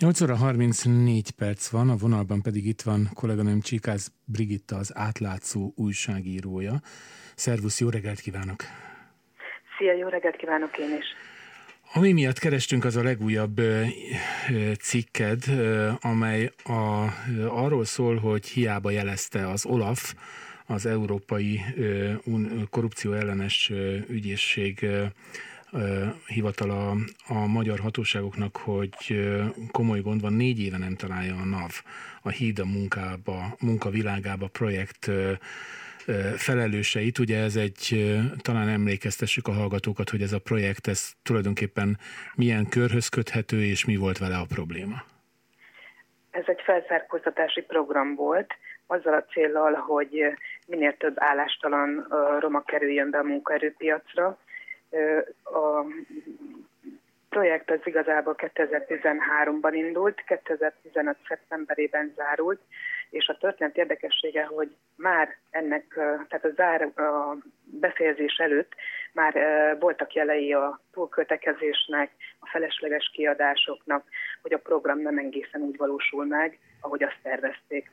8 óra 34 perc van, a vonalban pedig itt van kolléganőm Csikász Brigitta, az átlátszó újságírója. Szervusz, jó reggelt kívánok! Szia, jó reggelt kívánok én is! Ami miatt kerestünk, az a legújabb cikked, amely a, arról szól, hogy hiába jelezte az Olaf, az Európai Korrupció ellenes ügyészség hivatala a magyar hatóságoknak, hogy komoly gond van, négy éve nem találja a NAV a híd a munkába, munkavilágába projekt felelőseit. Ugye ez egy, talán emlékeztessük a hallgatókat, hogy ez a projekt, ez tulajdonképpen milyen körhöz köthető, és mi volt vele a probléma? Ez egy felzárkóztatási program volt, azzal a célral, hogy minél több állástalan roma kerüljön be a munkaerőpiacra, a projekt az igazából 2013-ban indult, 2015. szeptemberében zárult, és a történet érdekessége, hogy már ennek, tehát a, zár, a befejezés előtt már voltak jelei a túlköltekezésnek, a felesleges kiadásoknak, hogy a program nem egészen úgy valósul meg, ahogy azt tervezték.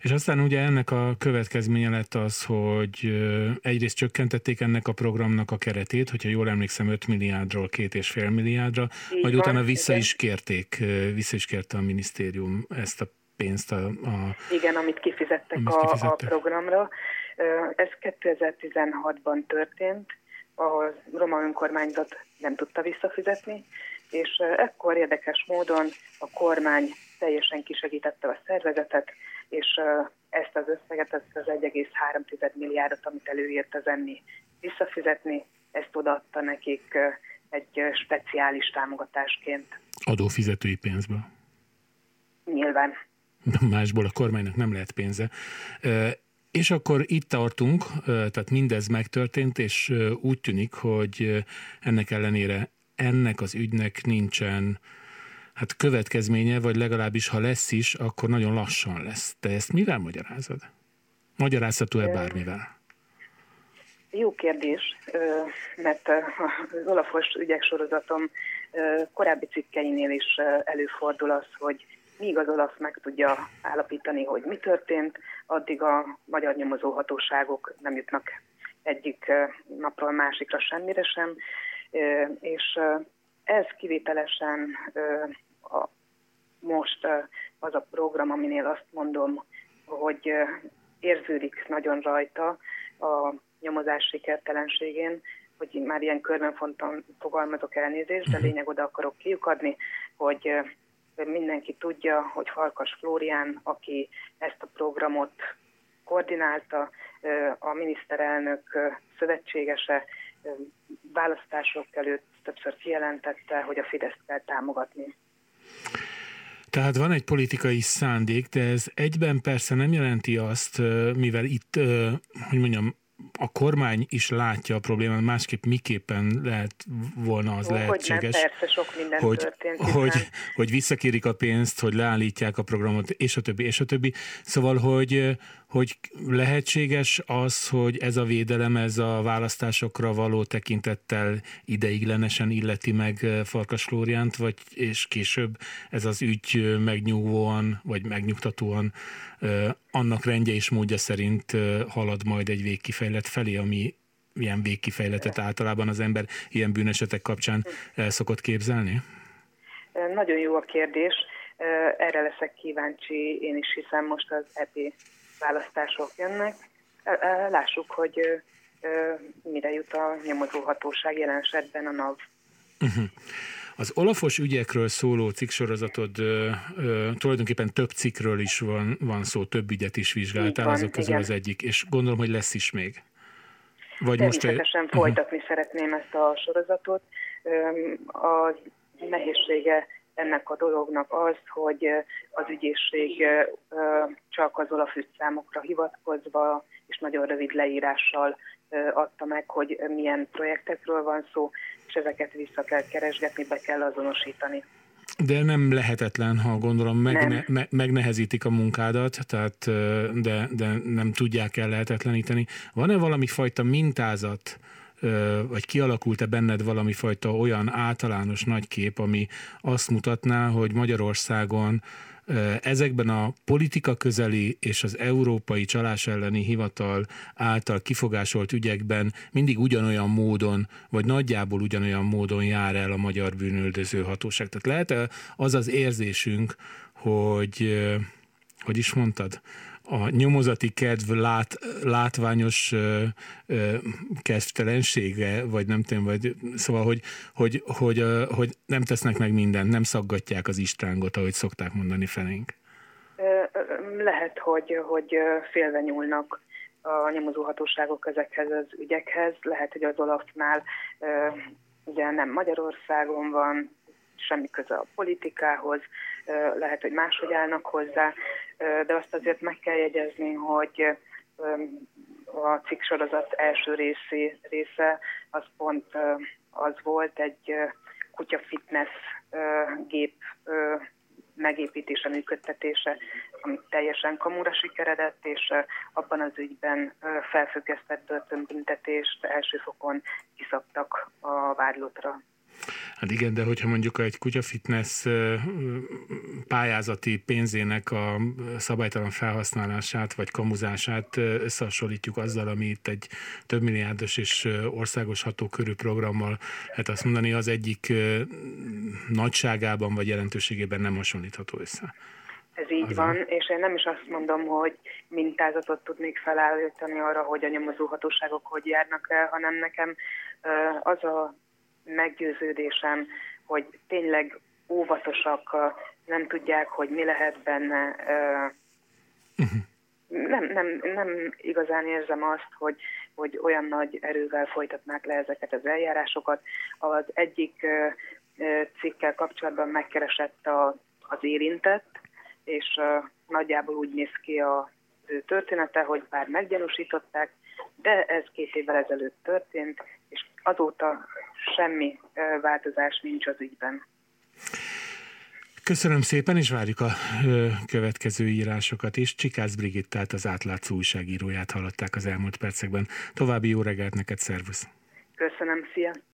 És aztán ugye ennek a következménye lett az, hogy egyrészt csökkentették ennek a programnak a keretét, hogyha jól emlékszem 5 milliárdról 2,5 milliárdra, Így majd van, utána vissza igen. is kérték, vissza is kérte a minisztérium ezt a pénzt. A, a, igen, amit kifizettek, amit kifizettek. A, a programra. Ez 2016-ban történt, a roma önkormányzat nem tudta visszafizetni, és ekkor érdekes módon a kormány teljesen kisegítette a szervezetet, és ezt az összeget, ezt az 1,3 milliárdot, amit előírt az enni visszafizetni, ezt odaadta nekik egy speciális támogatásként. Adófizetői pénzből? Nyilván. Másból a kormánynak nem lehet pénze. És akkor itt tartunk, tehát mindez megtörtént, és úgy tűnik, hogy ennek ellenére ennek az ügynek nincsen hát következménye, vagy legalábbis ha lesz is, akkor nagyon lassan lesz. Te ezt mivel magyarázod? Magyarázható-e bármivel? Jó kérdés, mert az Olafos ügyek sorozatom korábbi cikkeinél is előfordul az, hogy míg az Olaf meg tudja állapítani, hogy mi történt, addig a magyar nyomozóhatóságok nem jutnak egyik napról másikra semmire sem, és ez kivételesen a, most az a program, aminél azt mondom, hogy érződik nagyon rajta a nyomozás sikertelenségén, hogy már ilyen körben fonton fogalmazok elnézést, de mhm. lényeg oda akarok kiukadni, hogy mindenki tudja, hogy Farkas Flórián, aki ezt a programot koordinálta, a miniszterelnök szövetségese választások előtt többször kijelentette, hogy a Fideszt kell támogatni. Tehát van egy politikai szándék, de ez egyben persze nem jelenti azt, mivel itt, hogy mondjam, a kormány is látja a problémát, másképp miképpen lehet volna az Ó, lehetséges, hogy, nem, persze, sok minden hogy, történt, hogy, hogy visszakérik a pénzt, hogy leállítják a programot, és a többi, és a többi. Szóval, hogy, hogy lehetséges az, hogy ez a védelem, ez a választásokra való tekintettel ideiglenesen illeti meg Farkas Flóriánt, vagy és később ez az ügy megnyugvóan, vagy megnyugtatóan annak rendje és módja szerint halad majd egy végkifejlet felé, ami ilyen végkifejletet általában az ember ilyen bűnesetek kapcsán el szokott képzelni? Nagyon jó a kérdés. Erre leszek kíváncsi, én is hiszem most az EP választások jönnek. Lássuk, hogy mire jut a nyomozóhatóság jelen esetben a NAV. Uh-huh. Az olafos ügyekről szóló cikksorozatod ö, ö, tulajdonképpen több cikkről is van, van szó, több ügyet is vizsgáltál, van, azok közül igen. az egyik, és gondolom, hogy lesz is még. Vagy Természetesen most, folytatni uh-huh. szeretném ezt a sorozatot. A nehézsége ennek a dolognak az, hogy az ügyészség csak az Olaf számokra hivatkozva és nagyon rövid leírással adta meg, hogy milyen projektekről van szó, és ezeket vissza kell keresgetni, be kell azonosítani. De nem lehetetlen, ha gondolom megne, nem. Me, megnehezítik a munkádat, tehát de, de nem tudják el lehetetleníteni. Van-e valami fajta mintázat, vagy kialakult-e benned valami fajta olyan általános nagy kép, ami azt mutatná, hogy Magyarországon ezekben a politika közeli és az Európai Csalás elleni Hivatal által kifogásolt ügyekben mindig ugyanolyan módon, vagy nagyjából ugyanolyan módon jár el a magyar bűnöldöző hatóság. Tehát lehet-e az az érzésünk, hogy, hogy is mondtad, a nyomozati kedv lát, látványos ö, kedvtelensége, vagy nem tudom, vagy szóval, hogy, hogy, hogy, ö, hogy nem tesznek meg mindent, nem szaggatják az istrángot, ahogy szokták mondani felénk. Lehet, hogy, hogy félve nyúlnak a nyomozóhatóságok ezekhez az ügyekhez. Lehet, hogy az Olafnál ugye nem Magyarországon van, semmi köze a politikához, lehet, hogy máshogy állnak hozzá, de azt azért meg kell jegyezni, hogy a cikk sorozat első részé, része az pont az volt egy kutya fitness gép megépítése, működtetése, ami teljesen kamura sikeredett, és abban az ügyben felfüggesztett börtönbüntetést első fokon kiszabtak a vádlotra. Hát igen, de hogyha mondjuk egy kutyafitness pályázati pénzének a szabálytalan felhasználását vagy kamuzását összehasonlítjuk azzal, ami itt egy több milliárdos és országos hatókörű programmal, hát azt mondani, az egyik nagyságában vagy jelentőségében nem hasonlítható össze. Ez így Azon. van, és én nem is azt mondom, hogy mintázatot tudnék felállítani arra, hogy a nyomozóhatóságok hogy járnak el, hanem nekem az a meggyőződésem, hogy tényleg óvatosak, nem tudják, hogy mi lehet benne. Uh-huh. Nem, nem, nem igazán érzem azt, hogy, hogy olyan nagy erővel folytatnák le ezeket az eljárásokat. Az egyik cikkel kapcsolatban megkeresett a, az érintett, és nagyjából úgy néz ki a ő története, hogy bár meggyanúsították, de ez két évvel ezelőtt történt, és azóta semmi változás nincs az ügyben. Köszönöm szépen, és várjuk a következő írásokat is. Csikász Brigittát, az átlátszó újságíróját hallották az elmúlt percekben. További jó reggelt neked, szervusz! Köszönöm, szia!